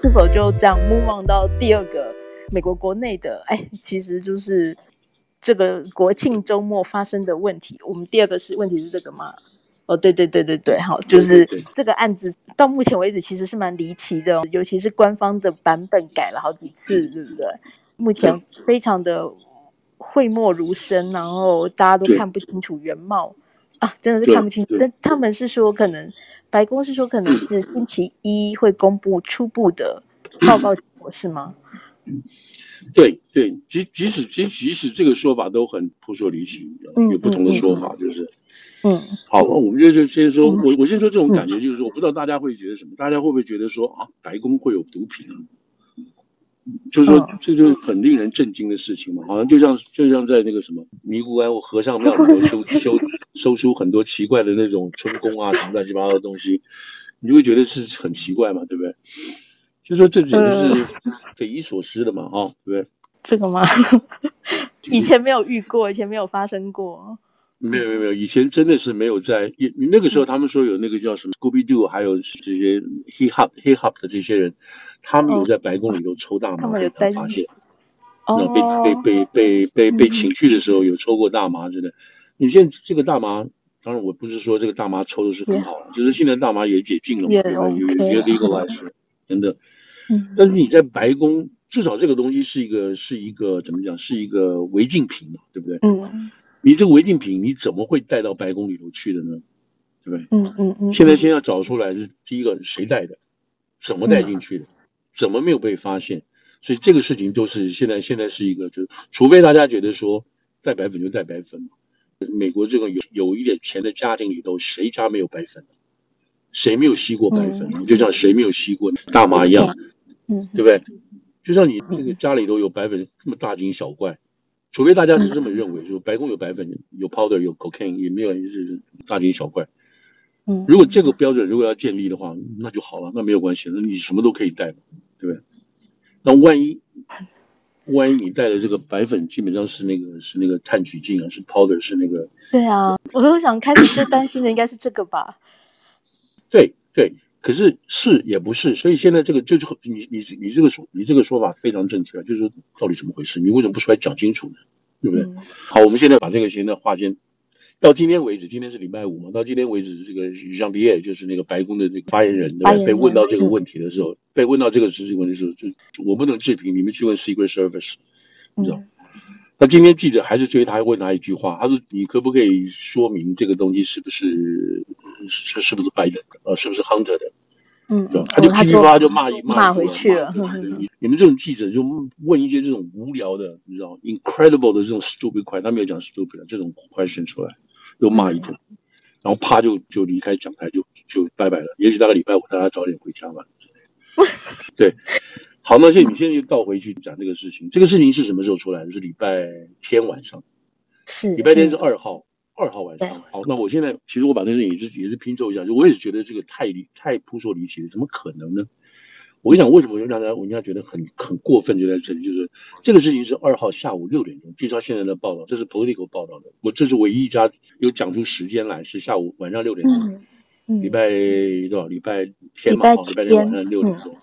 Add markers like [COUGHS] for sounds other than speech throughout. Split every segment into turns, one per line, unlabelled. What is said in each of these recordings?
是否就这样 move on 到第二个美国国内的？哎，其实就是这个国庆周末发生的问题。我们第二个是问题是这个吗？哦，对对对对对，好，就是这个案子到目前为止其实是蛮离奇的，尤其是官方的版本改了好几次，对不对？目前非常的讳莫如深，然后大家都看不清楚原貌啊，真的是看不清楚。但他们是说可能。白宫是说，可能是星期一会公布初步的报告结果，是吗？
对对，即即使即即使这个说法都很扑朔离奇，有不同的说法，就是，嗯，好，我们就就先说，我我先说这种感觉，就是说，我不知道大家会觉得什么，大家会不会觉得说啊，白宫会有毒品？就是说，这就是很令人震惊的事情嘛，好像就像就像在那个什么尼姑庵或和尚庙里头修 [LAUGHS] 修收出很多奇怪的那种春宫啊，什么乱七八糟的东西，你就会觉得是很奇怪嘛，对不对？就说这简直是匪夷所思的嘛，哈，对不对？
这个吗？以前没有遇过，以前没有发生过。
没有没有没有，以前真的是没有在，也那个时候他们说有那个叫什么 Scooby Doo，还有这些 Hip Hop Hip Hop 的这些人，他们有在白宫里头抽大麻，被他发现，哦，被被被被被被请去的时候有抽过大麻之类的。你现在这个大麻，当然我不是说这个大麻抽的是很好，就是现在大麻也解禁了嘛，对吧？有有 legalize 等等，但是你在白宫，至少这个东西是一个是一个怎么讲，是一个违禁品嘛，对不对？嗯。你这个违禁品你怎么会带到白宫里头去的呢？对不对？嗯嗯嗯。现在先要找出来是第一个谁带的，怎么带进去的，怎么没有被发现？所以这个事情都是现在现在是一个，就是除非大家觉得说带白粉就带白粉嘛。美国这个有有一点钱的家庭里头，谁家没有白粉？谁没有吸过白粉？就像谁没有吸过大麻一样，嗯，对不对？就像你这个家里头有白粉，这么大惊小怪。除非大家是这么认为，就是白宫有白粉、有 powder、有 cocaine，也没有就是大惊小怪。嗯，如果这个标准如果要建立的话，那就好了，那没有关系，那你什么都可以带嘛，对不对？那万一万一你带的这个白粉基本上是那个是那个碳取净啊，是 powder，是那个。
对啊，我都想开始最担心的应该是这个吧。
对对。可是是也不是，所以现在这个就是你你你这个说你这个说法非常正确，就是到底怎么回事？你为什么不出来讲清楚呢？对不对？嗯、好，我们现在把这个现在划间，到今天为止，今天是礼拜五嘛，到今天为止，这个让皮耶就是那个白宫的这个发言人，对吧，被问到这个问题的时候，嗯、被问到这个实际问题的时候，就我不能置评，你们去问 Secret Service，你知道？嗯、那今天记者还是追他，问他一句话，他说：“你可不可以说明这个东西是不是？”是是不是白的？呃，是不是 Hunter 的？嗯，他就噼里啪啦就骂一骂
骂回去了。
你们这种记者就问一些这种无聊的，你知道，incredible 的这种 stupid question，他没有讲 stupid 这种 question 出来，又骂一顿，然后啪就就离开讲台，就就拜拜了。也许大概礼拜五大家早点回家吧。对，好，那现在你现在就倒回去讲这个事情。这个事情是什么时候出来的？是礼拜天晚上，是礼拜天是二号。二号晚上，好，那我现在其实我把这个也是也是拼凑一下，就我也是觉得这个太离太扑朔离奇了，怎么可能呢？我跟你讲，为什么让大家人家觉得很很过分，就在这里，就是这个事情是二号下午六点钟，据说现在的报道，这是 Politico 报道的，我这是唯一一家有讲出时间来，是下午晚上六点钟，嗯嗯、礼拜多少？礼拜天嘛，礼拜天晚上六点钟。嗯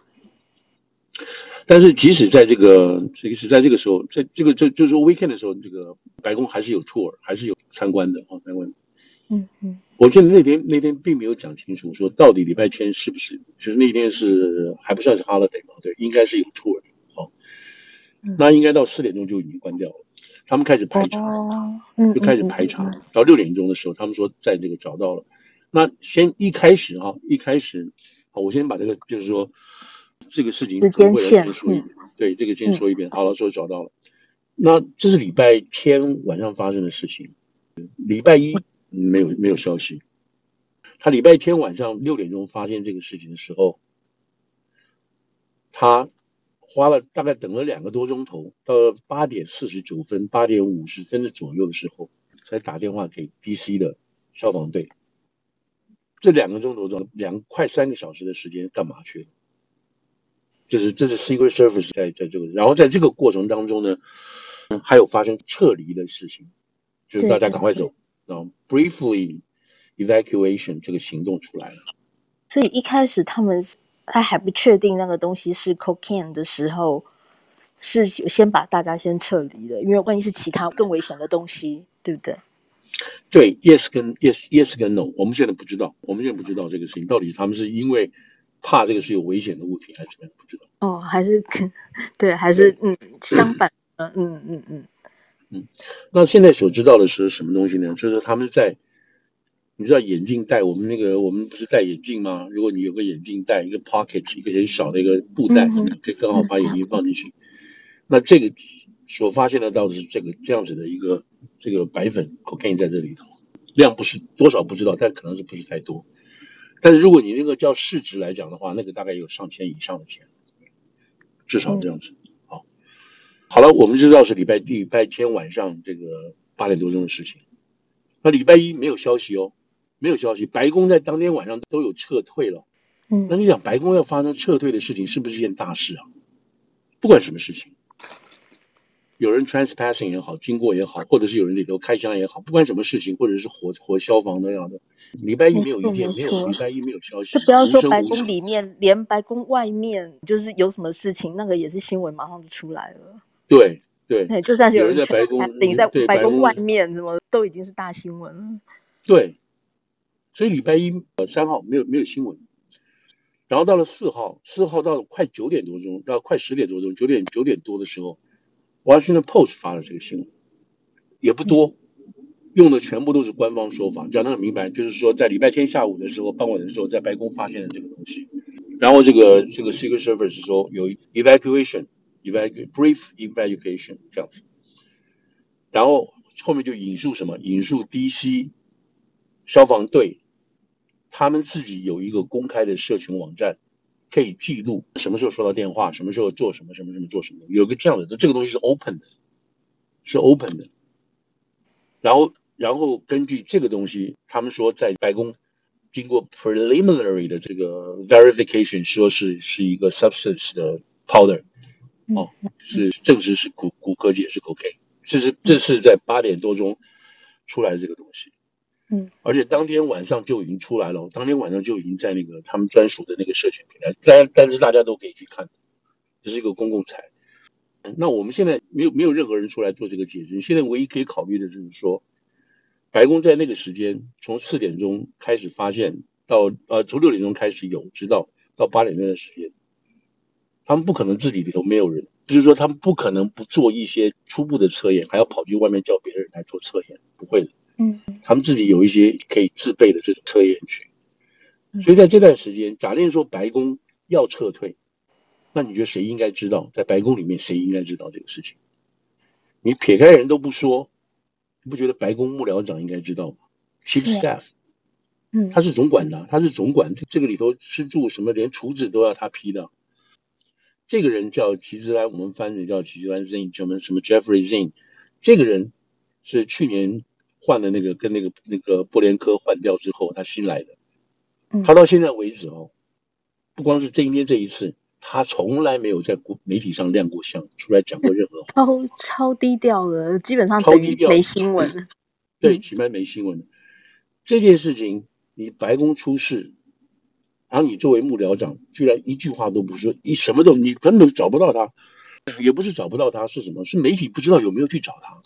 但是即使在这个，即使在这个时候，在这个这就是说 weekend 的时候，这个白宫还是有 tour，还是有参观的啊，参观。嗯嗯。我记得那天那天并没有讲清楚，说到底礼拜天是不是，其实那天是还不算是 holiday 嘛，对，应该是有 tour 的。好，那应该到四点钟就已经关掉了，他们开始排查，就开始排查，到六点钟的时候，他们说在这个找到了。那先一开始啊，一开始，好，我先把这个就是说。这个事情会先说一遍，对，这个先说一遍。好了，说找到了。那这是礼拜天晚上发生的事情，礼拜一没有没有消息。他礼拜天晚上六点钟发现这个事情的时候，他花了大概等了两个多钟头，到八点四十九分、八点五十分的左右的时候，才打电话给 DC 的消防队。这两个钟头中，两快三个小时的时间干嘛去了？就是这是 Secret Service 在在这个，然后在这个过程当中呢，还有发生撤离的事情，就是大家赶快走，然后 briefly evacuation 这个行动出来了。
所以一开始他们他还不确定那个东西是 cocaine 的时候，是先把大家先撤离的，因为万一是其他更危险的东西，对不对？
对，yes 跟 yes yes 跟 no，我们现在不知道，我们现在不知道这个事情到底他们是因为怕这个是有危险的物品，还是怎么样？不知道。
哦，还是 [LAUGHS] 对，还是嗯，相反，嗯嗯嗯嗯
嗯。那现在所知道的是什么东西呢？就是他们在。你知道眼镜戴，我们那个我们不是戴眼镜吗？如果你有个眼镜带，一个 pocket，一个很小的一个布袋，可以刚好把眼镜放进去。那这个所发现的到底是这个这样子的一个这个白粉 cocaine 在这里头，量不是多少不知道，但可能是不是太多。但是如果你那个叫市值来讲的话，那个大概有上千以上的钱，至少这样子。好，好了，我们知道是礼拜礼拜天晚上这个八点多钟的事情。那礼拜一没有消息哦。没有消息，白宫在当天晚上都有撤退了。嗯，那你想，白宫要发生撤退的事情，是不是一件大事啊？不管什么事情，有人 transpassing 也好，经过也好，或者是有人里头开枪也好，不管什么事情，或者是火火消防那样的，礼拜一没有意见，没有礼拜一没有消息，
就不要说白宫里面，连白宫外面，就是有什么事情，那个也是新闻，马上就出来了。
对对，
就算是有人
在白宫，
顶在白宫外面，什么都已经是大新闻了。
对。所以礼拜一呃三号没有没有新闻，然后到了四号，四号到了快九点多钟，到快十点多钟，九点九点多的时候，华盛顿 Post 发了这个新闻，也不多，用的全部都是官方说法，讲得很明白，就是说在礼拜天下午的时候，傍晚的时候，在白宫发现了这个东西，然后这个这个 Secret Service 说有 evacu- brief in vacation 这样子，然后后面就引述什么，引述 DC 消防队。他们自己有一个公开的社群网站，可以记录什么时候收到电话，什么时候做什么，什么什么做什么，有个这样的，这个东西是 open 的，是 open 的。然后，然后根据这个东西，他们说在白宫经过 preliminary 的这个 verification，说是是一个 substance 的 powder，哦，是证实是骨骨科解是 cocaine，这是这是在八点多钟出来的这个东西。
嗯，
而且当天晚上就已经出来了，当天晚上就已经在那个他们专属的那个社群平台，但但是大家都可以去看，这是一个公共财。那我们现在没有没有任何人出来做这个解释，现在唯一可以考虑的就是说，白宫在那个时间从四点钟开始发现到呃从六点钟开始有直到到八点钟的时间，他们不可能自己里头没有人，就是说他们不可能不做一些初步的测验，还要跑去外面叫别人来做测验，不会的。
嗯，
他们自己有一些可以自备的这种测验群，所以在这段时间，假定说白宫要撤退，那你觉得谁应该知道？在白宫里面谁应该知道这个事情？你撇开人都不说，你不觉得白宫幕僚长应该知道吗？Chief Staff，
嗯，
他是总管的，他是总管，这个里头吃住什么，连厨子都要他批的。这个人叫齐兹兰，我们翻译叫齐兹兰 Zinn，什么什么 Jeffrey Zinn，这个人是去年。换的那个跟那个那个布连科换掉之后，他新来的，他到现在为止哦，不光是今天这一次，他从来没有在国媒体上亮过相，出来讲过任何话，[LAUGHS]
超超低调的，基本上超低调没新闻。
对，起码没新闻。这件事情，你白宫出事，然后你作为幕僚长，居然一句话都不说，你什么都你根本找不到他，也不是找不到他，是什么？是媒体不知道有没有去找他。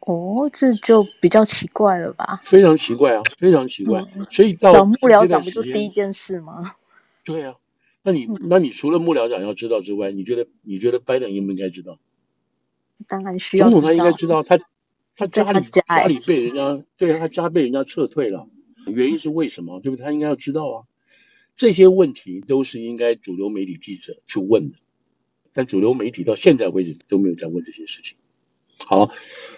哦，这就比较奇怪了吧？
非常奇怪啊，非常奇怪。嗯、所以到
找幕僚长不就第一件事吗？
对啊，那你、嗯、那你除了幕僚长要知道之外，你觉得你觉得拜登应不应该知道？
当然需要。
总统他应该知道，他他家里家，家里被人家对啊，他家被人家撤退了，原因是为什么？对不对？他应该要知道啊。这些问题都是应该主流媒体记者去问的，但主流媒体到现在为止都没有在问这些事情。好，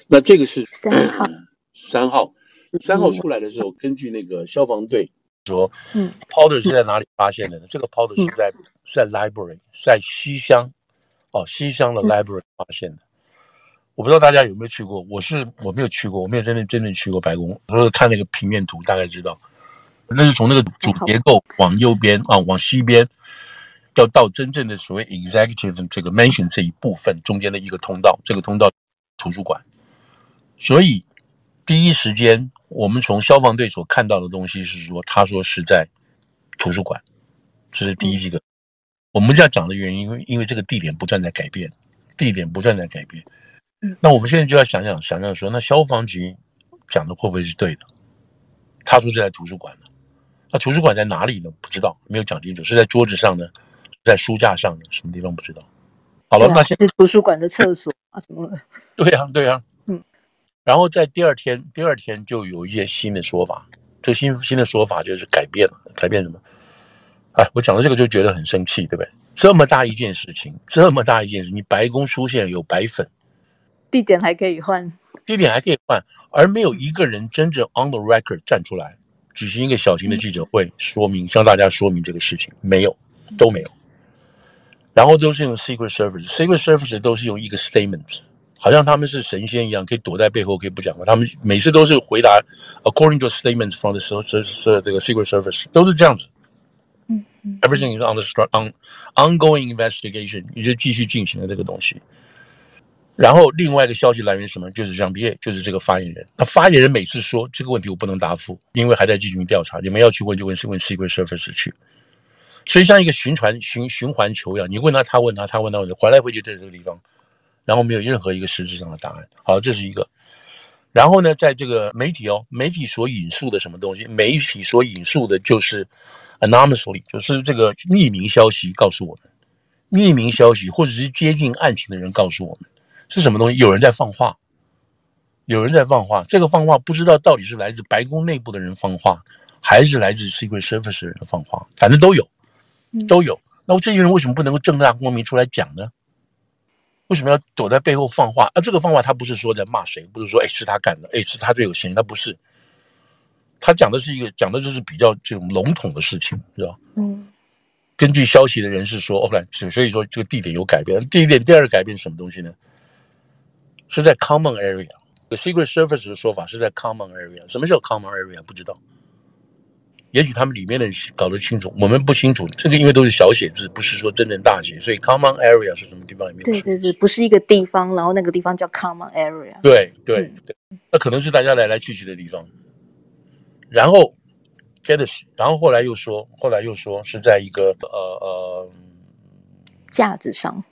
那这个是
三号，[CLEARS THROAT]
三号，三号出来的时候，根据那个消防队说，嗯，powder 是在哪里发现的呢？这个 powder 是在是在 library，在西乡，哦，西乡的 library 发现的。我不知道大家有没有去过，我是我没有去过，我没有真正真正去过白宫，我是看那个平面图大概知道，那是从那个主结构往右边啊，往西边，要到真正的所谓 executive 这个 mansion 这一部分中间的一个通道，这个通道。图书馆，所以第一时间我们从消防队所看到的东西是说，他说是在图书馆，这是第一个。我们这样讲的原因，因为因为这个地点不断在改变，地点不断在改变。那我们现在就要想想，想想说，那消防局讲的会不会是对的？他说是在图书馆呢，那图书馆在哪里呢？不知道，没有讲清楚，是在桌子上呢，在书架上呢，什么地方不知道？好了，那现在
是图书馆的厕所啊，什么？
对呀，对呀，嗯。然后在第二天，第二天就有一些新的说法，这新新的说法就是改变了，改变什么？哎，我讲到这个就觉得很生气，对不对？这么大一件事情，这么大一件事，你白宫出现有白粉，
地点还可以换，
地点还可以换，而没有一个人真正 on the record 站出来，举行一个小型的记者会，说明向大家说明这个事情，没有，都没有。然后都是用 secret service，secret service 都是用一个 statement，好像他们是神仙一样，可以躲在背后，可以不讲话。他们每次都是回答 according to statements from the 是是这个 secret service，都是这样子。嗯 Everything is on the on ongoing investigation，你就继续进行了这个东西。然后另外一个消息来源是什么？就是 J B A，就是这个发言人。那发言人每次说这个问题我不能答复，因为还在进行调查。你们要去问就问，是问 Secret Service 去。所以像一个循环循循环球一样，你问他，他问他，他问他，问他，回来回去在这个地方，然后没有任何一个实质上的答案。好，这是一个。然后呢，在这个媒体哦，媒体所引述的什么东西？媒体所引述的就是。Anonymously 就是这个匿名消息告诉我们，匿名消息或者是接近案情的人告诉我们是什么东西？有人在放话，有人在放话。这个放话不知道到底是来自白宫内部的人放话，还是来自 Secret Service 的人的放话，反正都有，都有。那我这些人为什么不能够正大光明出来讲呢？为什么要躲在背后放话？啊，这个放话他不是说在骂谁，不是说哎是他干的，哎是他最有嫌疑，他不是。他讲的是一个，讲的就是比较这种笼统的事情，是吧？嗯。根据消息的人士说，OK，所以说这个地点有改变。第一点，第二个改变是什么东西呢？是在 common area。Secret Service 的说法是在 common area。什么叫 common area？不知道。也许他们里面的人搞得清楚，我们不清楚。这个因为都是小写字，不是说真正大写，所以 common area 是什么地方？里面？
对对对，不是一个地方，然后那个地方叫 common area。
对对对，那可能是大家来来去去的地方。然后，接着，然后后来又说，后来又说是在一个呃呃
架子上，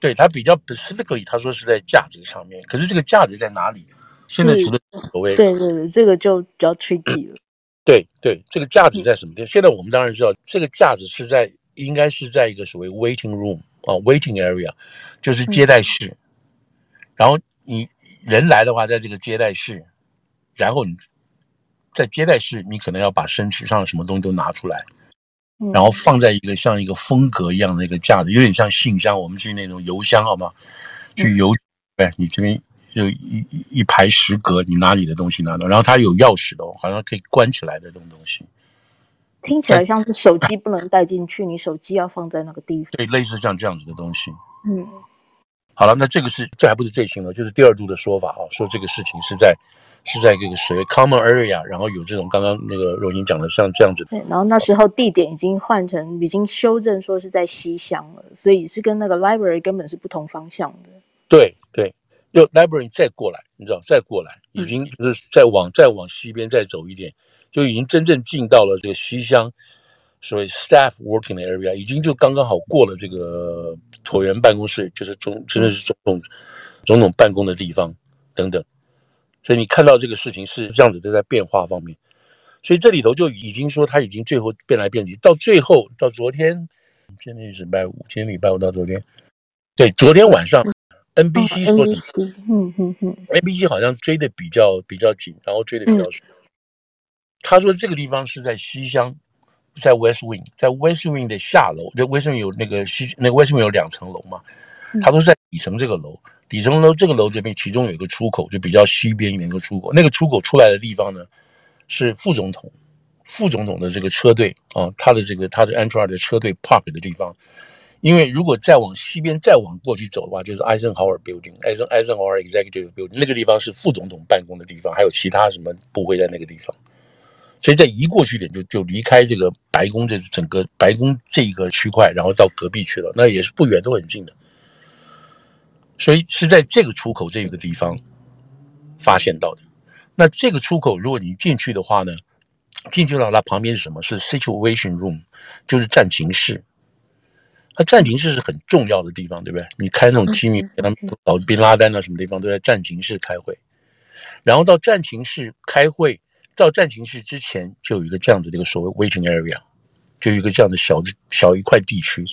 对他比较 specifically，他说是在价值上面，可是这个价值在哪里？现在除了所谓
对对对，这个就比较 tricky 了。[CLEARS THROAT]
对对，这个价值在什么地方？现在我们当然知道，这个价值是在应该是在一个所谓 waiting room 啊，waiting area，就是接待室。然后你人来的话，在这个接待室，然后你。在接待室，你可能要把身体上的什么东西都拿出来，然后放在一个像一个风格一样的一个架子，有点像信箱。我们去那种邮箱，好吗？去邮，哎，你这边就一一一排十格，你拿你的东西拿到，然后它有钥匙的，好像可以关起来的这种东西。
听起来像是手机不能带进去，你手机要放在那个地方。
对，类似像这样子的东西。
嗯，
好了，那这个是这还不是最新的，就是第二度的说法啊，说这个事情是在。是在这个所谓 common area，然后有这种刚刚那个若英讲的像这样子。
对，然后那时候地点已经换成，已经修正说是在西乡了，所以是跟那个 library 根本是不同方向的。
对对，就 library 再过来，你知道，再过来，已经就是再往再往西边再走一点，就已经真正进到了这个西乡，所谓 staff working 的 area，已经就刚刚好过了这个椭圆办公室，就是总真的是总统总统办公的地方等等。所以你看到这个事情是这样子，的在变化方面，所以这里头就已经说他已经最后变来变去，到最后到昨天，今天是礼拜五，今天礼拜五到昨天，对，昨天晚上 NBC 说的，
嗯嗯嗯
，NBC 好像追的比较比较紧，然后追的比较顺。他说这个地方是在西乡，在 West Wing，在 West Wing 的下楼，就 West Wing 有那个西那个 West Wing 有两层楼嘛，他说在底层这个楼。底层楼这个楼这边，其中有一个出口，就比较西边一点一个出口。那个出口出来的地方呢，是副总统、副总统的这个车队啊，他的这个他的 entourage 的车队 park 的地方。因为如果再往西边再往过去走的话，就是 Eisenhower Building、Eisenhower Executive Building 那个地方是副总统办公的地方，还有其他什么部会在那个地方。所以再移过去点，就就离开这个白宫这整个白宫这一个区块，然后到隔壁去了，那也是不远，都很近的。所以是在这个出口这个地方发现到的。那这个出口，如果你进去的话呢，进去了，那旁边是什么？是 Situation Room，就是战情室。那战情室是很重要的地方，对不对？你开那种机密，给他们搞宾拉丹啊，什么地方都在战情室开会。然后到战情室开会，到战情室之前就有一个这样子的一个所谓 waiting area，就有一个这样的小小一块地区，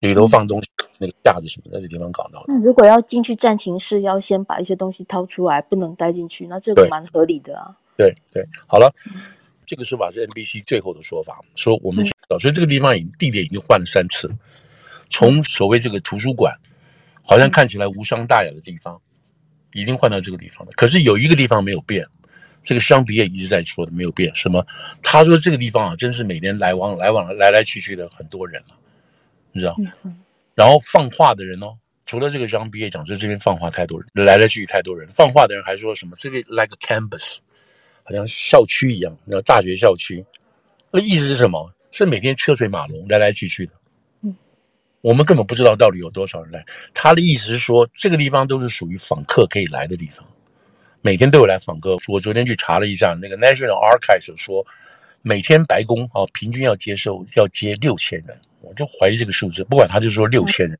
里头放东西，那个架子什么的，那个地方搞到的。
那如果要进去战情室，要先把一些东西掏出来，不能带进去，那这个蛮合理的啊。
对对，好了，这个说法是 NBC 最后的说法，说我们知道，所以这个地方已经地点已经换了三次，从所谓这个图书馆，好像看起来无伤大雅的地方，已经换到这个地方了。可是有一个地方没有变，这个香比也一直在说的没有变，什么？他说这个地方啊，真是每年来往来往来来去去的很多人了，你知道？然后放话的人哦，除了这个张毕业讲，就这边放话太多人，来来去去太多人，放话的人还说什么？这个 like a campus。好像校区一样，那大学校区，那意思是什么？是每天车水马龙，来来去去的。嗯，我们根本不知道到底有多少人来。他的意思是说，这个地方都是属于访客可以来的地方，每天都有来访客。我昨天去查了一下，那个 National Archives 说，每天白宫啊平均要接受要接六千人，我就怀疑这个数字。不管他就说六千人，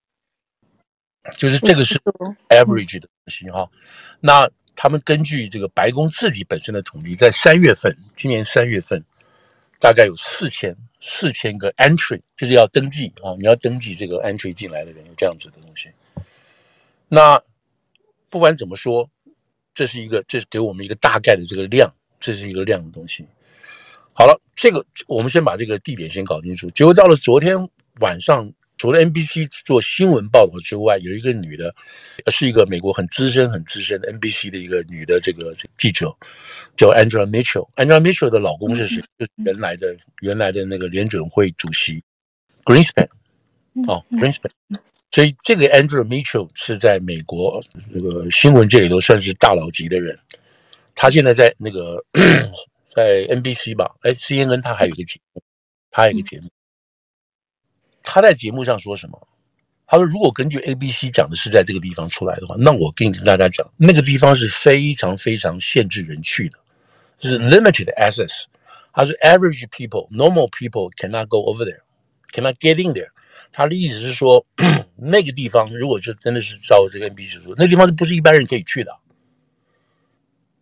就是这个是 average 的东西哈。那。他们根据这个白宫自己本身的统计，在三月份，今年三月份，大概有四千四千个 entry，就是要登记啊，你要登记这个 entry 进来的人，有这样子的东西。那不管怎么说，这是一个，这是给我们一个大概的这个量，这是一个量的东西。好了，这个我们先把这个地点先搞清楚。结果到了昨天晚上。除了 NBC 做新闻报道之外，有一个女的，是一个美国很资深、很资深的 NBC 的一个女的这个记者，叫 Angela Mitchell。Angela Mitchell 的老公是谁？就是原来的原来的那个联准会主席 Greenspan。哦，Greenspan。所以这个 Angela Mitchell 是在美国那个新闻界里头算是大佬级的人。他现在在那个在 NBC 吧？哎，CNN 他还有一个节目，他还有一个节目。他在节目上说什么？他说：“如果根据 ABC 讲的是在这个地方出来的话，那我跟大家讲，那个地方是非常非常限制人去的，就是 limited access。他说，average people, normal people cannot go over there, cannot get in there。他的意思是说，[CLEARS THROAT] 那个地方如果是真的是照这个 NBC 说，那个地方是不是一般人可以去的？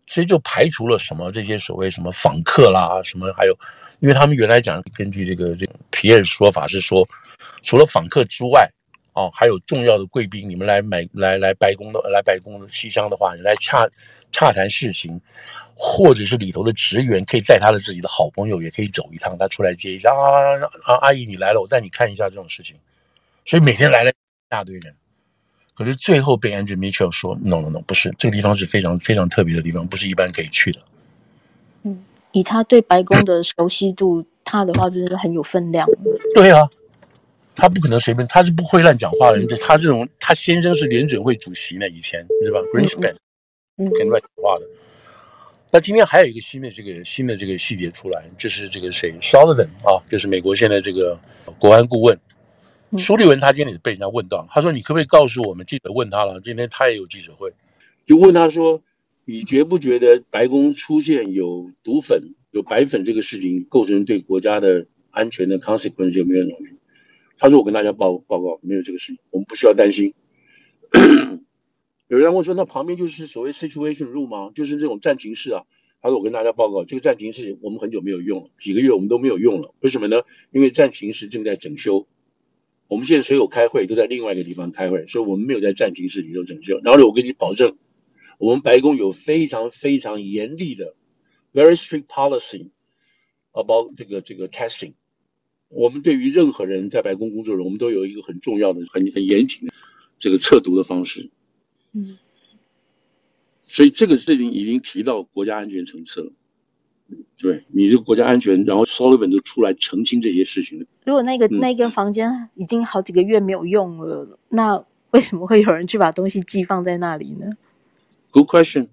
所以就排除了什么这些所谓什么访客啦，什么还有，因为他们原来讲根据这个这个皮尔说法是说。”除了访客之外，哦，还有重要的贵宾，你们来买来来白宫的来白宫的西厢的话，你来洽洽谈事情，或者是里头的职员可以带他的自己的好朋友，也可以走一趟，他出来接一下啊啊，阿姨你来了，我带你看一下这种事情。所以每天来了一大堆人，可是最后被 Andrew Mitchell 说 no no no，不是这个地方是非常非常特别的地方，不是一般可以去的。
嗯，以他对白宫的熟悉度，他的话真的是很有分量。
对啊。他不可能随便，他是不会乱讲话的人。就他这种，他先生是联准会主席呢，以前是吧？Greenspan，嗯，跟乱讲话的。那今天还有一个新的这个新的这个细节出来，就是这个谁，Sullivan 啊，就是美国现在这个国安顾问苏利文，他今天也是被人家问到，他说：“你可不可以告诉我们？”记者问他了，今天他也有记者会，就问他说：“你觉不觉得白宫出现有毒粉、有白粉这个事情，构成对国家的安全的 consequence 有没有？”他说：“我跟大家报报告，没有这个事情，我们不需要担心。”有人问说：“那旁边就是所谓 Situation Room 吗？就是这种战情室啊？”他说：“我跟大家报告，这个战情室我们很久没有用了，几个月我们都没有用了。为什么呢？因为战情室正在整修。我们现在所有开会都在另外一个地方开会，所以我们没有在暂停室里头整修。然后呢，我跟你保证，我们白宫有非常非常严厉的 very strict policy about 这个这个 testing。”我们对于任何人在白宫工作的人，我们都有一个很重要的、很很严谨的这个测毒的方式。嗯，所以这个事情已经提到国家安全层次了。对，你这个国家安全，然后 Sullivan 都出来澄清这些事情了。
如果那个、嗯、那间房间已经好几个月没有用了，那为什么会有人去把东西寄放在那里呢
？Good question。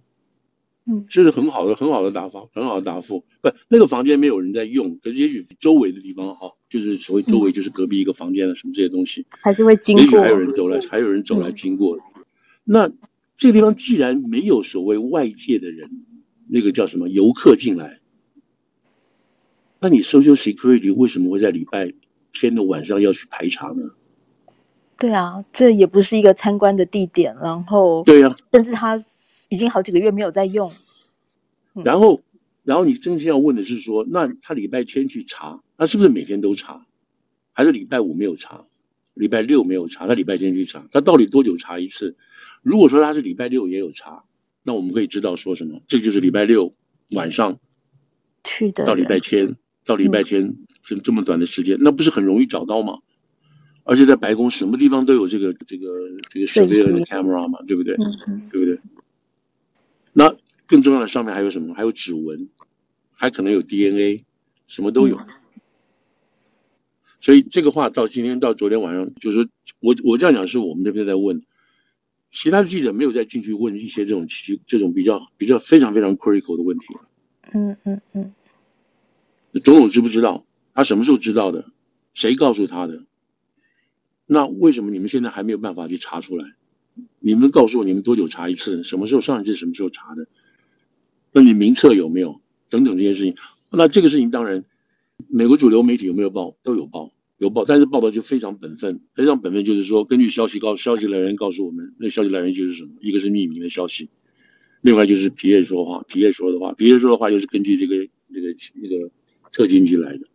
嗯，这是很好的、很好的答法，很好的答复。不，那个房间没有人在用，可是也许周围的地方哈，就是所谓周围就是隔壁一个房间的什么这些东西，
还是会经过。
也许还有人走来，还有人走来经过。那这个地方既然没有所谓外界的人，那个叫什么游客进来，那你 Social Security 为什么会在礼拜天的晚上要去排查呢？
对啊，这也不是一个参观的地点，然后
对呀、啊，
甚至他已经好几个月没有在用。
嗯、然后，然后你真正要问的是说，那他礼拜天去查，他是不是每天都查？还是礼拜五没有查，礼拜六没有查，他礼拜天去查，他到底多久查一次？如果说他是礼拜六也有查，那我们可以知道说什么？这就是礼拜六晚上
去的，
到礼拜天，到礼拜天这这么短的时间，那不是很容易找到吗？而且在白宫什么地方都有这个这个这个 surveillance camera 嘛，对不对？
嗯、
对不对？那更重要的上面还有什么？还有指纹，还可能有 DNA，什么都有。嗯、所以这个话到今天到昨天晚上，就是说我我这样讲是我们这边在问，其他的记者没有再进去问一些这种其这种比较比较非常非常 critical 的问题。
嗯嗯嗯。
总统知不知道？他什么时候知道的？谁告诉他的？那为什么你们现在还没有办法去查出来？你们告诉我，你们多久查一次？什么时候上一次？什么时候查的？那你名册有没有？等等这些事情。那这个事情当然，美国主流媒体有没有报？都有报，有报。但是报道就非常本分，非常本分，就是说根据消息告消息来源告诉我们，那消息来源就是什么？一个是匿名的消息，另外就是皮耶说话，皮耶说的话，皮耶说的话就是根据这个这个那个特勤局来的。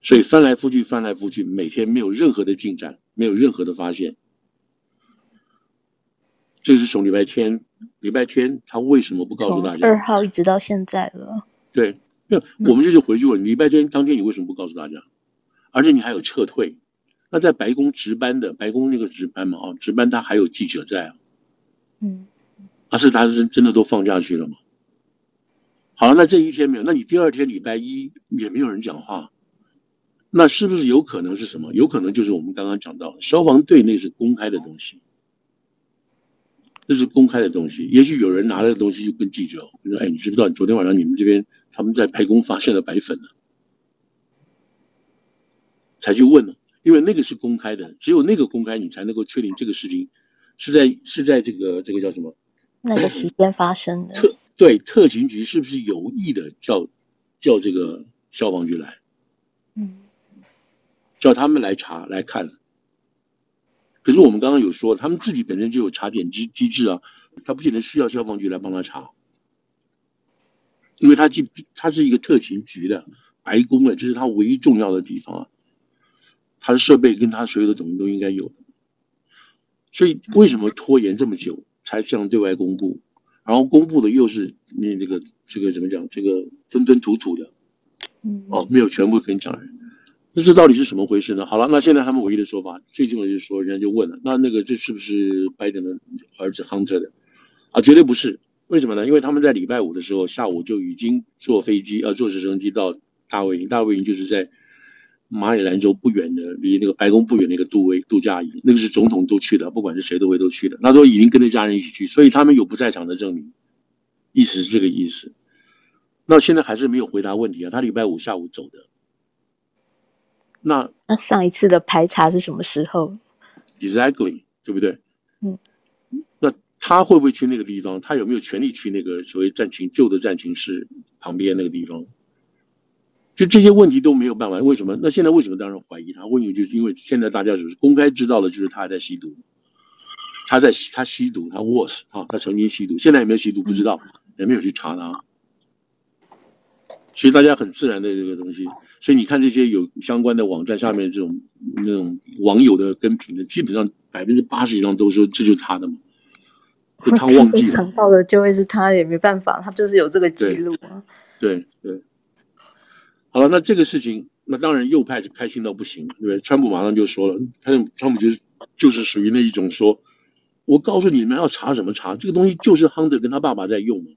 所以翻来覆去，翻来覆去，每天没有任何的进展，没有任何的发现。这是从礼拜天，礼拜天他为什么不告诉大家？
二号一直到现在了。
对，那我们就是回去问，礼拜天当天你为什么不告诉大家？而且你还有撤退，那在白宫值班的，白宫那个值班嘛，啊，值班他还有记者在啊。
嗯。
啊，是他是真的都放假去了吗？好，那这一天没有，那你第二天礼拜一也没有人讲话。那是不是有可能是什么？有可能就是我们刚刚讲到的消防队那是公开的东西，这是公开的东西。也许有人拿了东西就跟记者说：“哎，你知不知道？昨天晚上你们这边他们在白宫发现了白粉呢？”才去问了，因为那个是公开的，只有那个公开，你才能够确定这个事情是在是在这个这个叫什么？
那个时间发生的。
特对特勤局是不是有意的叫叫这个消防局来？
嗯。
叫他们来查来看，可是我们刚刚有说，他们自己本身就有查点机机制啊，他不见得需要消防局来帮他查，因为他既他是一个特勤局的白宫的，这是他唯一重要的地方啊，他的设备跟他所有的东西都应该有，所以为什么拖延这么久才向对外公布？然后公布的又是那这个这个怎么讲？这个吞吞吐吐的，哦，没有全部跟讲人。那这到底是什么回事呢？好了，那现在他们唯一的说法，最重要就是说，人家就问了，那那个这是不是拜登的儿子 Hunter 的？啊，绝对不是。为什么呢？因为他们在礼拜五的时候下午就已经坐飞机呃坐直升机到大卫营，大卫营就是在马里兰州不远的，离那个白宫不远的一个杜威度假营，那个是总统都去的，不管是谁都会都去的。那时候已经跟着家人一起去，所以他们有不在场的证明，意思是这个意思。那现在还是没有回答问题啊，他礼拜五下午走的。那
那上一次的排查是什么时候
？Exactly，对不对？
嗯。
那他会不会去那个地方？他有没有权利去那个所谓战情旧的战情室旁边那个地方？就这些问题都没有办法。为什么？那现在为什么当然怀疑他？问题就是因为现在大家就是公开知道的，就是他还在吸毒。他在他吸毒，他 was 啊，他曾经吸毒，现在有没有吸毒不知道，也没有去查他。所以大家很自然的这个东西，所以你看这些有相关的网站下面这种那种网友的跟评的，基本上百分之八十以上都说这就是他的嘛，就他忘记了。
想到的就会是他，也没办法，他就是有这个记录啊。
对对。好了，那这个事情，那当然右派是开心到不行，对不对？川普马上就说了，他川普就是就是属于那一种说，我告诉你们要查什么查，这个东西就是亨特跟他爸爸在用嘛。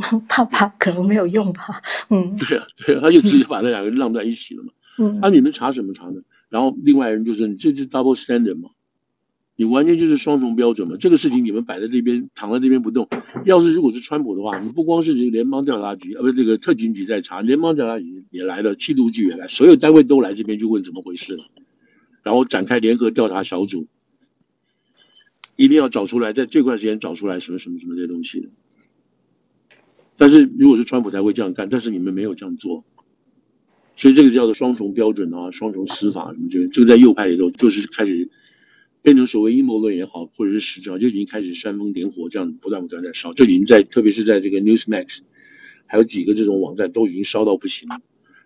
[LAUGHS]
爸爸可能没有用吧，嗯，
对啊，对啊，他就直接把那两个人浪在一起了嘛，
嗯，
那、啊、你们查什么查呢？然后另外人就说，你这就是 double standard 嘛，你完全就是双重标准嘛，这个事情你们摆在这边，躺在这边不动。要是如果是川普的话，你不光是这个联邦调查局，呃，不是这个特勤局在查，联邦调查局也来了，缉毒局也来，所有单位都来这边去问怎么回事了，然后展开联合调查小组，一定要找出来，在最快时间找出来什么什么什么这些东西的。但是如果是川普才会这样干，但是你们没有这样做，所以这个叫做双重标准啊，双重司法什么这个，这个在右派里头就是开始变成所谓阴谋论也好，或者是实质上就已经开始煽风点火，这样不断不断在烧，就已经在特别是在这个 Newsmax，还有几个这种网站都已经烧到不行了。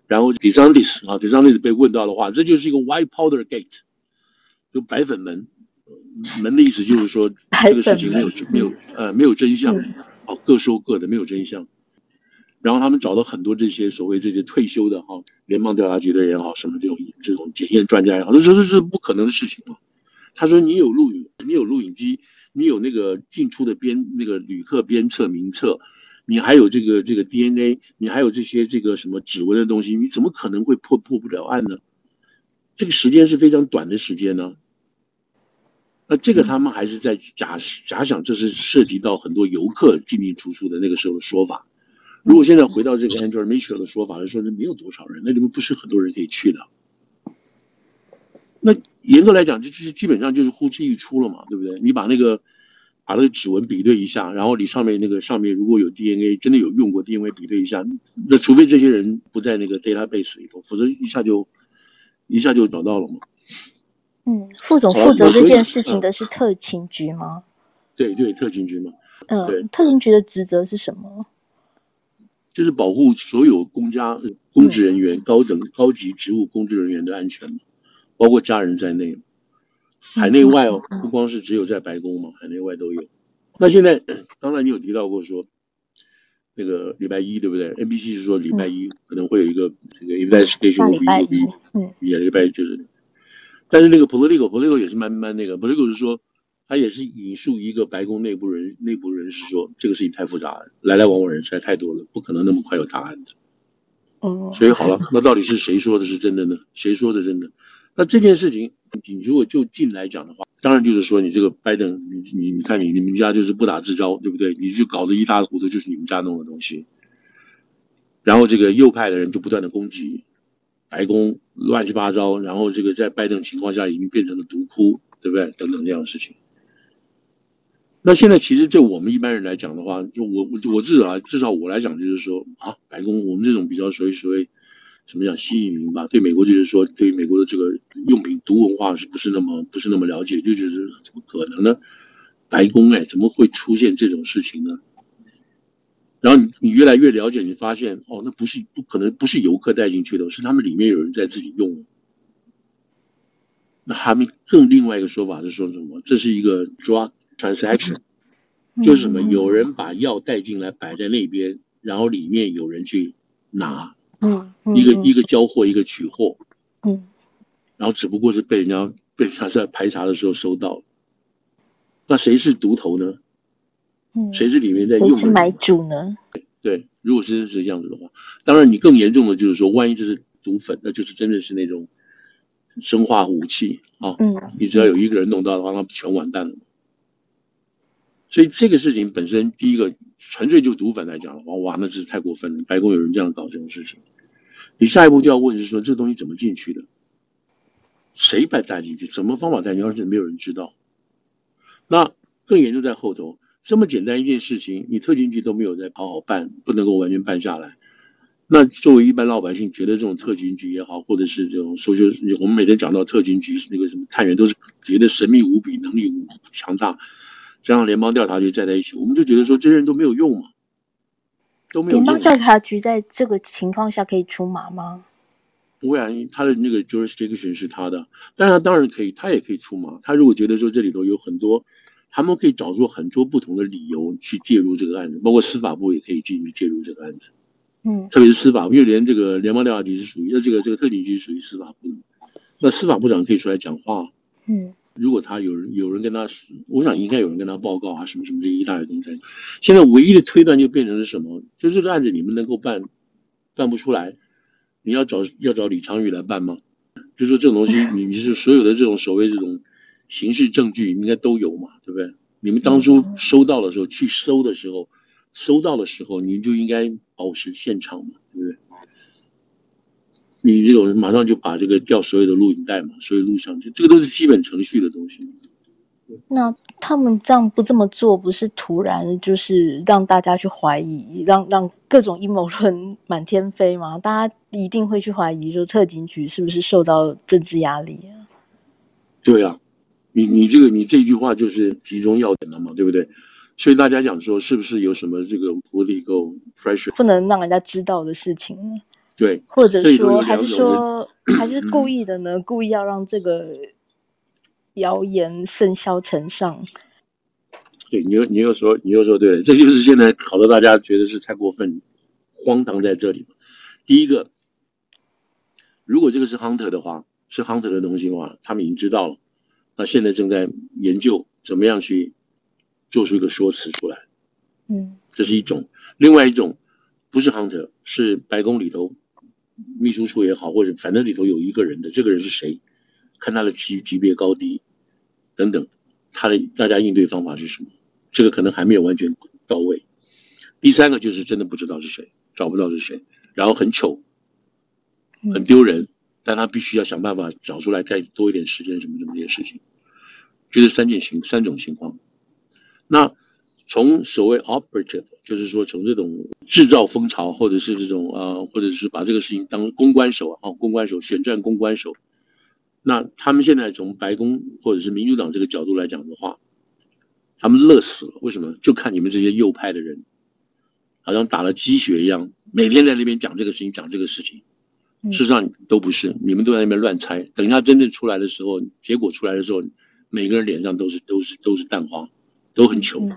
然后 DeSantis 啊，DeSantis 被问到的话，这就是一个 White Powder Gate，就白粉门，门的意思就是说这个事情没有没有呃没有真相，哦各说各的没有真相。然后他们找到很多这些所谓这些退休的哈联邦调查局的人也好，什么这种这种检验专家也好，这这这是不可能的事情嘛。他说你有录影，你有录影机，你有那个进出的编那个旅客编册名册，你还有这个这个 DNA，你还有这些这个什么指纹的东西，你怎么可能会破破不了案呢？这个时间是非常短的时间呢。那这个他们还是在假假想，这是涉及到很多游客进进出出的那个时候的说法。如果现在回到这个 Angela Mitchell 的说法来说，那没有多少人，那里面不是很多人可以去的。那严格来讲，就就是基本上就是呼之欲出了嘛，对不对？你把那个把那个指纹比对一下，然后你上面那个上面如果有 DNA，真的有用过 DNA 比对一下，那除非这些人不在那个 database 里头，否则一下就一下就找到了嘛。
嗯，副总负责这件事情的是特勤局吗？
对对，特勤局嘛。嗯，对，
特勤局的职责是什么？
就是保护所有公家公职人员、高等高级职务公职人员的安全，包括家人在内，海内外哦，不光是只有在白宫嘛，海内外都有。那现在 [CLEARS THROAT] 当然你有提到过说，那个礼拜一对不对？NBC 是说礼拜一可能会有一个这个 investigation，礼拜一，嗯，也礼拜一就是，但是那个 political political 也是慢慢那个 political 是说。他也是引述一个白宫内部人内部人士说，这个事情太复杂了，来来往往人实在太多了，不可能那么快有答案的。哦，所以好了，那到底是谁说的是真的呢？谁说的真的？那这件事情，你如果就近来讲的话，当然就是说你这个拜登，你你你看你你们家就是不打自招，对不对？你就搞得一塌糊涂，就是你们家弄的东西。然后这个右派的人就不断的攻击白宫，乱七八糟，然后这个在拜登情况下已经变成了毒窟，对不对？等等这样的事情。那现在其实就我们一般人来讲的话，就我我我至少至少我来讲就是说啊，白宫我们这种比较所谓所谓什么叫吸引民吧，对美国就是说对美国的这个用品毒文化是不是那么不是那么了解，就觉得怎么可能呢？白宫哎怎么会出现这种事情呢？然后你你越来越了解，你发现哦，那不是不可能不是游客带进去的，是他们里面有人在自己用。那他们更另外一个说法是说什么？这是一个 drug。transaction 就是什么？有人把药带进来摆在那边，然后里面有人去拿，嗯，一个一个交货，一个取货，嗯，然后只不过是被人家被他在排查的时候收到了。那谁是毒头呢？嗯，谁是里面在用？谁是
买主呢？
对，如果是是这样子的话，当然你更严重的就是说，万一这是毒粉，那就是真的是那种生化武器啊！嗯，你只要有一个人弄到的话，那全完蛋了。所以这个事情本身，第一个纯粹就毒粉来讲的话，哇，那是太过分了。白宫有人这样搞这种事情，你下一步就要问是说，这东西怎么进去的？谁把带进去？什么方法带进去？而且没有人知道。那更严重在后头，这么简单一件事情，你特勤局都没有在好好办，不能够完全办下来。那作为一般老百姓，觉得这种特勤局也好，或者是这种说就我们每天讲到特勤局那个什么探员，都是觉得神秘无比，能力强大。这样联邦调查局站在一起，我们就觉得说这些人都没有用嘛，都没有用。联邦
调查局在这个情况下可以出马吗？
不会啊，他的那个 jurisdiction 是他的，但是他当然可以，他也可以出马。他如果觉得说这里头有很多，他们可以找出很多不同的理由去介入这个案子，包括司法部也可以进去介入这个案子。嗯，特别是司法部，因为连这个联邦调查局是属于，那这个这个特警局属于司法部，那司法部长可以出来讲话。嗯。如果他有人有人跟他，我想应该有人跟他报告啊，什么什么这一大堆东西。现在唯一的推断就变成了什么？就这个案子你们能够办，办不出来，你要找要找李昌钰来办吗？就说这种东西，你 [COUGHS] 你是所有的这种所谓这种刑事证据应该都有嘛，对不对？你们当初收到的时候去收的时候，收到的时候你就应该保持现场嘛，对不对？你这种人马上就把这个调所有的录影带嘛，所有录像，这这个都是基本程序的东西。
那他们这样不这么做，不是突然就是让大家去怀疑，让让各种阴谋论满天飞吗？大家一定会去怀疑，说特警局是不是受到政治压力啊？
对啊，你你这个你这句话就是集中要点了嘛，对不对？所以大家讲说，是不是有什么这个 political pressure
不能让人家知道的事情？
对，
或者说 [CLEARS THROAT] 还是说还是故意的呢？故意要让这个。谣言甚嚣尘上，
对你又你又说你又说对了，这就是现在搞得大家觉得是太过分，荒唐在这里。第一个，如果这个是 Hunter 的话，是 Hunter 的东西的话，他们已经知道了，那现在正在研究怎么样去做出一个说辞出来。
嗯，这
是一种。另外一种不是 Hunter，是白宫里头秘书处也好，或者反正里头有一个人的，这个人是谁？看他的级级别高低。等等，他的大家应对方法是什么？这个可能还没有完全到位。第三个就是真的不知道是谁，找不到是谁，然后很糗，很丢人，但他必须要想办法找出来，再多一点时间，什么什么这些事情，就是三件情三种情况。那从所谓 operative，就是说从这种制造风潮，或者是这种呃，或者是把这个事情当公关手啊，公关手选战公关手。那他们现在从白宫或者是民主党这个角度来讲的话，他们乐死了。为什么？就看你们这些右派的人，好像打了鸡血一样，每天在那边讲这个事情，讲这个事情。事实上都不是，你们都在那边乱猜。等一下真正出来的时候，结果出来的时候，每个人脸上都是都是都是蛋黄，都很糗。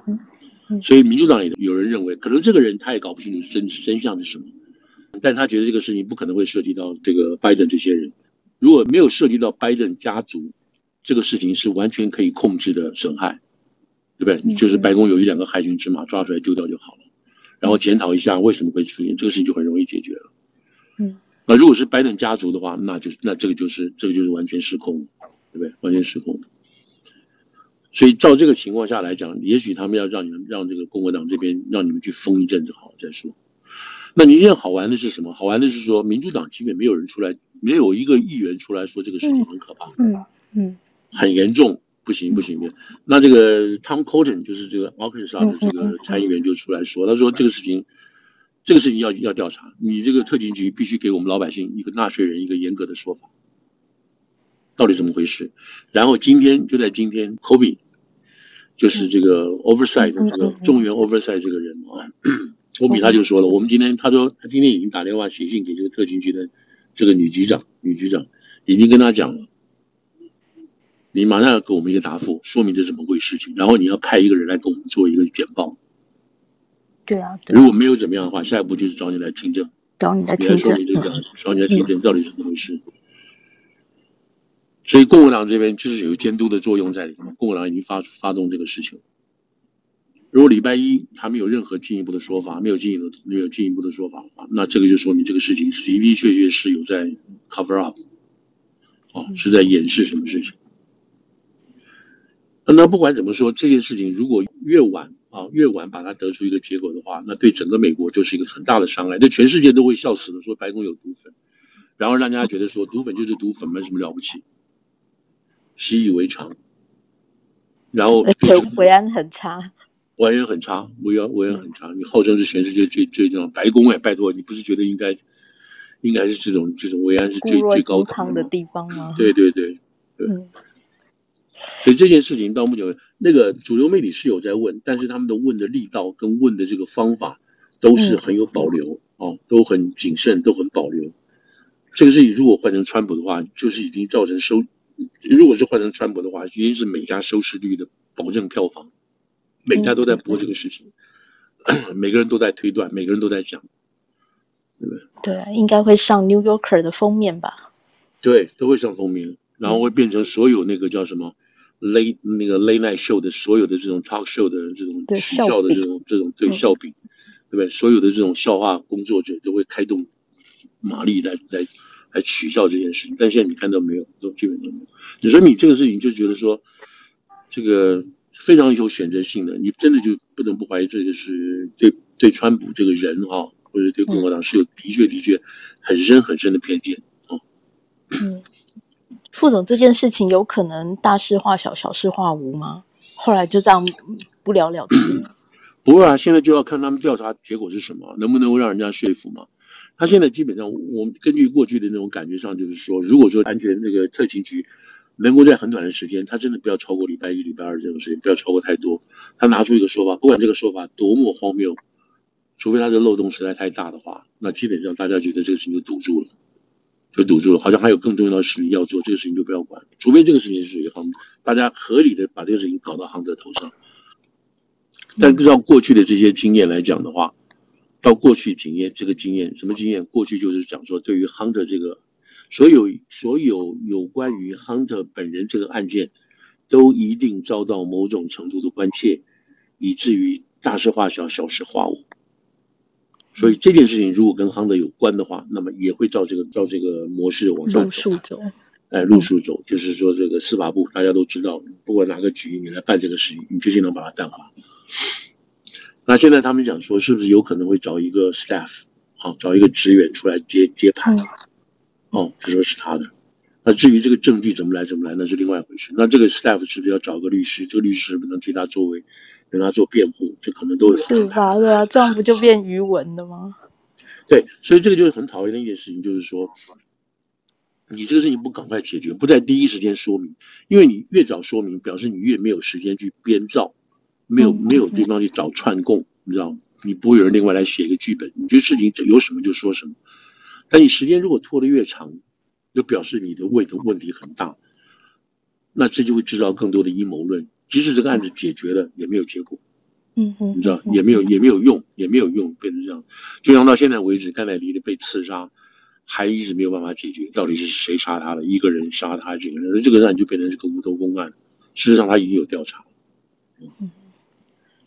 所以民主党里有人认为，可能这个人他也搞不清楚真真相是什么，但他觉得这个事情不可能会涉及到这个拜登这些人。如果没有涉及到拜登家族，这个事情是完全可以控制的损害，对不对？嗯、就是白宫有一两个害群之马抓出来丢掉就好了，然后检讨一下为什么会出现这个事情，就很容易解决了。
嗯，
那如果是拜登家族的话，那就那这个就是这个就是完全失控，对不对？完全失控。所以照这个情况下来讲，也许他们要让你们让这个共和党这边让你们去封一阵子好再说。那你现在好玩的是什么？好玩的是说，民主党基本没有人出来，没有一个议员出来说这个事情很可怕，
嗯嗯，嗯
很严重，不行不行不行。那这个 Tom Cotton 就是这个 Arkansas 的这个参议员就出来说，他说这个事情，这个事情要要调查，你这个特勤局必须给我们老百姓一个纳税人一个严格的说法，到底怎么回事？然后今天就在今天，Kobe 就是这个 Oversight 的这个中原 Oversight 这个人啊。[CLEARS THROAT] 托比他就说了，我们今天他说他今天已经打电话写信给这个特勤局的这个女局长，女局长已经跟他讲了，你马上要给我们一个答复，说明这是怎么回事情，然后你要派一个人来给我们做一个简报。
对啊，
如果没有怎么样的话，下一步就是找你来听证，
找你来听证，
找你来听证到底是怎么回事。所以共和党这边就是有监督的作用在里面，共和党已经发发动这个事情。如果礼拜一他没有任何进一步的说法，没有进一步没有进一步的说法的话，那这个就说明这个事情的的确确是有在 cover up，哦，是在掩饰什么事情。那不管怎么说，这件事情如果越晚啊越晚把它得出一个结果的话，那对整个美国就是一个很大的伤害，对全世界都会笑死的，说白宫有毒粉，然后让大家觉得说毒粉就是毒粉，没什么了不起，习以为常，然后而
且维安很差。
维安很差，维安维安很差。你号称是全世界最最这种白宫哎，拜托你不是觉得应该应该是这种这种维安是最最高的
的地方吗？
对对对对。
嗯、
所以这件事情到目前为止，那个主流媒体是有在问，但是他们的问的力道跟问的这个方法都是很有保留、嗯、哦，都很谨慎，都很保留。这个事情如果换成川普的话，就是已经造成收；如果是换成川普的话，一定是每家收视率的保证票房。每家都在播这个事情，嗯、[CLEARS THROAT] 每个人都在推断，每个人都在讲，对不对？
对，应该会上《New Yorker》的封面吧？
对，都会上封面，然后会变成所有那个叫什么 late 那个 late night show 的所有的这种 talk show 的这种取笑的这种这种对笑柄，对不对？所有的这种笑话工作者都会开动马力来来来取笑这件事情，但现在你看到没有？都基本都没有。你说你这个事情就觉得说这个。非常有选择性的，你真的就不能不怀疑这个是对对川普这个人啊，或者对共和党是有的确的确很深很深的偏见啊。
嗯，副总这件事情有可能大事化小，小事化无吗？后来就这样不了了之。
不会啊，现在就要看他们调查结果是什么，能不能够让人家说服嘛？他现在基本上，我们根据过去的那种感觉上，就是说，如果说安全那个特勤局能够在很短的时间，他真的不要超过礼拜一、礼拜二这种时间，不要超过太多，他拿出一个说法，不管这个说法多么荒谬，除非他的漏洞实在太大的话，那基本上大家觉得这个事情就堵住了，就堵住了，好像还有更重要的事情要做，这个事情就不要管，除非这个事情是属于航，大家合理的把这个事情搞到航的头上。但不知道过去的这些经验来讲的话。到过去经验，这个经验什么经验？过去就是讲说，对于 Hunter 这个所有所有有关于 Hunter 本人这个案件，都一定遭到某种程度的关切，以至于大事化小，小事化无。所以这件事情如果跟 Hunter 有关的话，那么也会照这个照这个模式往上
走。
哎，路数走，就是说这个司法部大家都知道，不管哪个局你来办这个事情，你就尽量把它淡化。那现在他们讲说，是不是有可能会找一个 staff，好，找一个职员出来接接盘，哦，就说是他的。那至于这个证据怎么来怎么来，那是另外一回事。那这个 staff 是不是要找个律师？这个律师是不是能替他作为，跟他做辩护？这可能都有。
是吧？对啊，这样不就变鱼文了吗？
对，所以这个就是很讨厌的一件事情，就是说，你这个事情不赶快解决，不在第一时间说明，因为你越早说明，表示你越没有时间去编造。没有没有地方去找串供，你知道吗？你不会有人另外来写一个剧本，你这事情有什么就说什么。但你时间如果拖得越长，就表示你的胃的问题很大，那这就会制造更多的阴谋论。即使这个案子解决了，也没有结果。
嗯哼，
你知道，也没有也没有用，也没有用，变成这样。就像到现在为止，甘乃迪的被刺杀，还一直没有办法解决，到底是谁杀他的？一个人杀他，几个人？那这个案就变成这个无头公案。事实上，他已经有调查。嗯。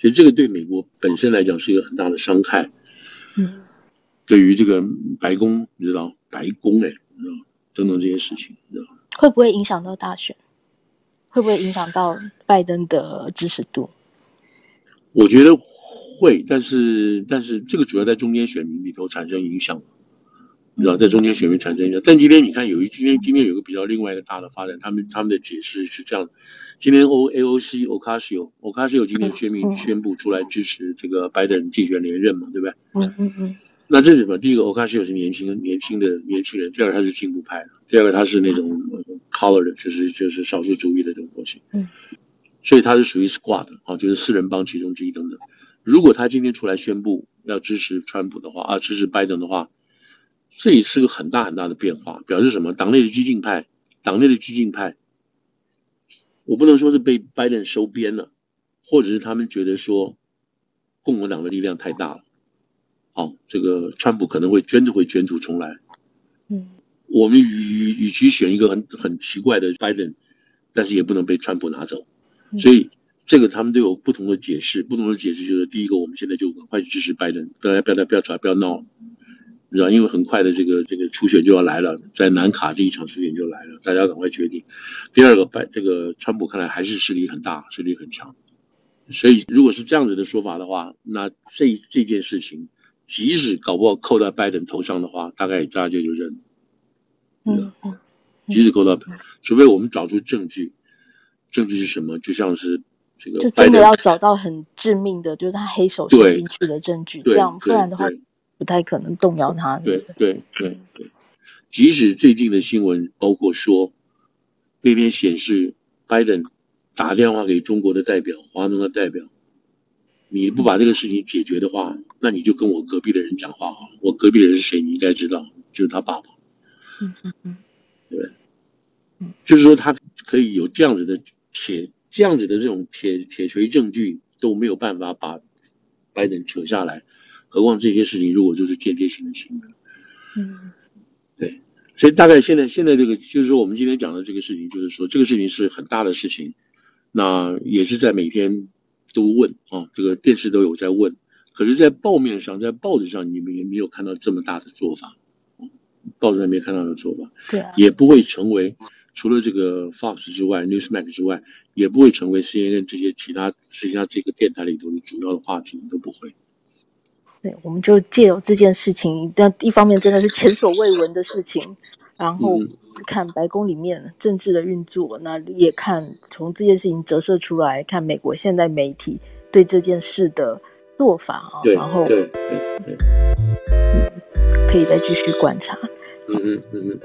所以这个对美国本身来讲是一个很大的伤害，嗯，对于这个白宫，你知道白宫哎，你知道等等这些事情，你知道
会不会影响到大选？会不会影响到拜登的支持度？
我觉得会，但是但是这个主要在中间选民里头产生影响。你知道，在中间选民产生一下，但今天你看，有一今天今天有个比较另外一个大的发展，他们他们的解释是这样：今天 O A O C Ocasio Ocasio 今天宣明宣布出来支持这个拜登竞选连任嘛，对不对？
嗯嗯嗯。
那这是什么？第一个，Ocasio 是年轻年轻的年轻人；第二个，他是进步派的；第二个，他是那种 color 就是就是少数主义的这种东西。嗯。所以他是属于 squad 啊，就是四人帮其中之一等等。如果他今天出来宣布要支持川普的话啊，支持拜登的话。这也是个很大很大的变化，表示什么？党内的激进派，党内的激进派，我不能说是被拜登收编了，或者是他们觉得说，共和党的力量太大了，好，这个川普可能会卷土会卷土重来。嗯，我们与与其选一个很很奇怪的拜登，但是也不能被川普拿走，所以这个他们都有不同的解释，不同的解释就是第一个，我们现在就赶快去支持拜登，不要不要不要吵，不要闹。你知道，因为很快的这个这个初选就要来了，在南卡这一场初选就来了，大家赶快决定。第二个，拜这个川普看来还是势力很大，势力很强，所以如果是这样子的说法的话，那这这件事情，即使搞不好扣到拜登头上的话，大概大家就认。嗯嗯。即使扣到，除非我们找出证据，证据是什么？就像是这个，
就真的要找到很致命的，就是他黑手伸进去的证据，这样不然的话。不太可能动摇他。
对对对对，即使最近的新闻包括说，那边显示拜登打电话给中国的代表、华农的代表，你不把这个事情解决的话，那你就跟我隔壁的人讲话好了。我隔壁的人是谁？你应该知道，就是他爸爸。嗯嗯嗯，对，就是说他可以有这样子的铁，这样子的这种铁铁锤证据都没有办法把拜登扯下来。何况这些事情如果就是间接性的行为，嗯，对，所以大概现在现在这个就是说我们今天讲的这个事情，就是说这个事情是很大的事情，那也是在每天都问啊，这个电视都有在问，可是，在报面上，在报纸上，你们也没有看到这么大的做法，报纸上没看到的做法，
对啊，
也不会成为除了这个 Fox 之外，Newsmax 之外，也不会成为 CNN 这些其他其他这个电台里头的主要的话题，都不会。
对，我们就借由这件事情，这一方面真的是前所未闻的事情，然后看白宫里面政治的运作，那也看从这件事情折射出来，看美国现在媒体对这件事的做法啊，然后
对对对，
嗯，可以再继续观察。
嗯嗯嗯嗯。